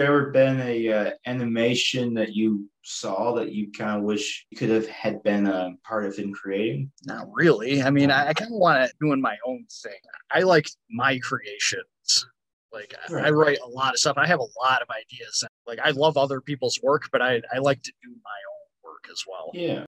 ever been a uh, animation that you saw that you kind of wish you could have had been a part of in creating? Not really. I mean, I, I kind of want to doing my own thing. I like my creations. Like I, I write a lot of stuff. I have a lot of ideas. Like I love other people's work, but I, I like to do my own work as well. Yeah.